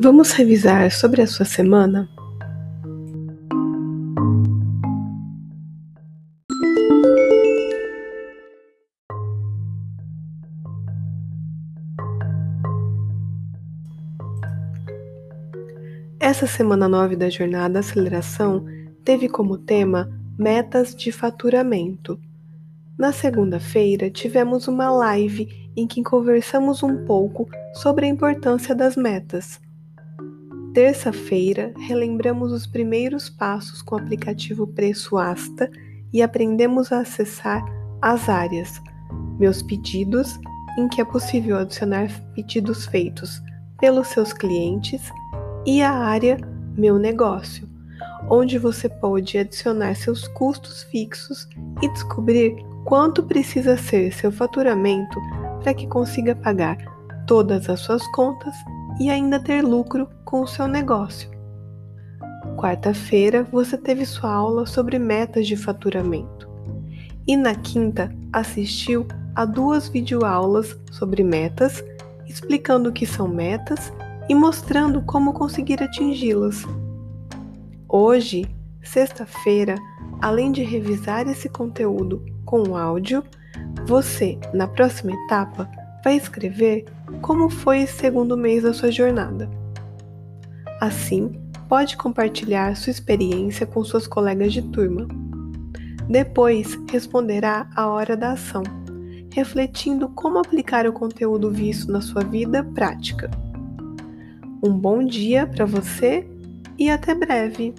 Vamos revisar sobre a sua semana? Essa semana 9 da jornada Aceleração teve como tema Metas de Faturamento. Na segunda-feira, tivemos uma live em que conversamos um pouco sobre a importância das metas. Terça-feira, relembramos os primeiros passos com o aplicativo Preço Asta e aprendemos a acessar as áreas. Meus Pedidos, em que é possível adicionar pedidos feitos pelos seus clientes, e a área Meu Negócio, onde você pode adicionar seus custos fixos e descobrir quanto precisa ser seu faturamento para que consiga pagar todas as suas contas e ainda ter lucro com o seu negócio. Quarta-feira você teve sua aula sobre metas de faturamento. E na quinta assistiu a duas videoaulas sobre metas, explicando o que são metas e mostrando como conseguir atingi-las. Hoje, sexta-feira, além de revisar esse conteúdo com áudio, você, na próxima etapa, vai escrever como foi esse segundo mês da sua jornada. Assim, pode compartilhar sua experiência com suas colegas de turma. Depois, responderá a hora da ação, refletindo como aplicar o conteúdo visto na sua vida prática. Um bom dia para você e até breve!